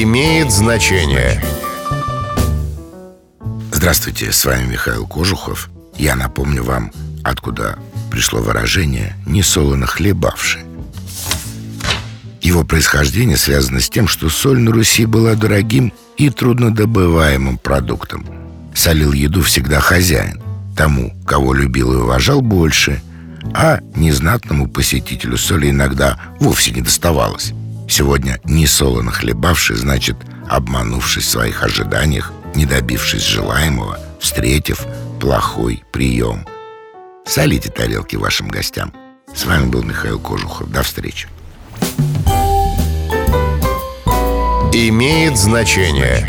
имеет значение. Здравствуйте, с вами Михаил Кожухов. Я напомню вам, откуда пришло выражение «несолоно хлебавший». Его происхождение связано с тем, что соль на Руси была дорогим и труднодобываемым продуктом. Солил еду всегда хозяин, тому, кого любил и уважал больше, а незнатному посетителю соли иногда вовсе не доставалось. Сегодня не солоно хлебавший, значит, обманувшись в своих ожиданиях, не добившись желаемого, встретив плохой прием. Солите тарелки вашим гостям. С вами был Михаил Кожухов. До встречи. Имеет значение.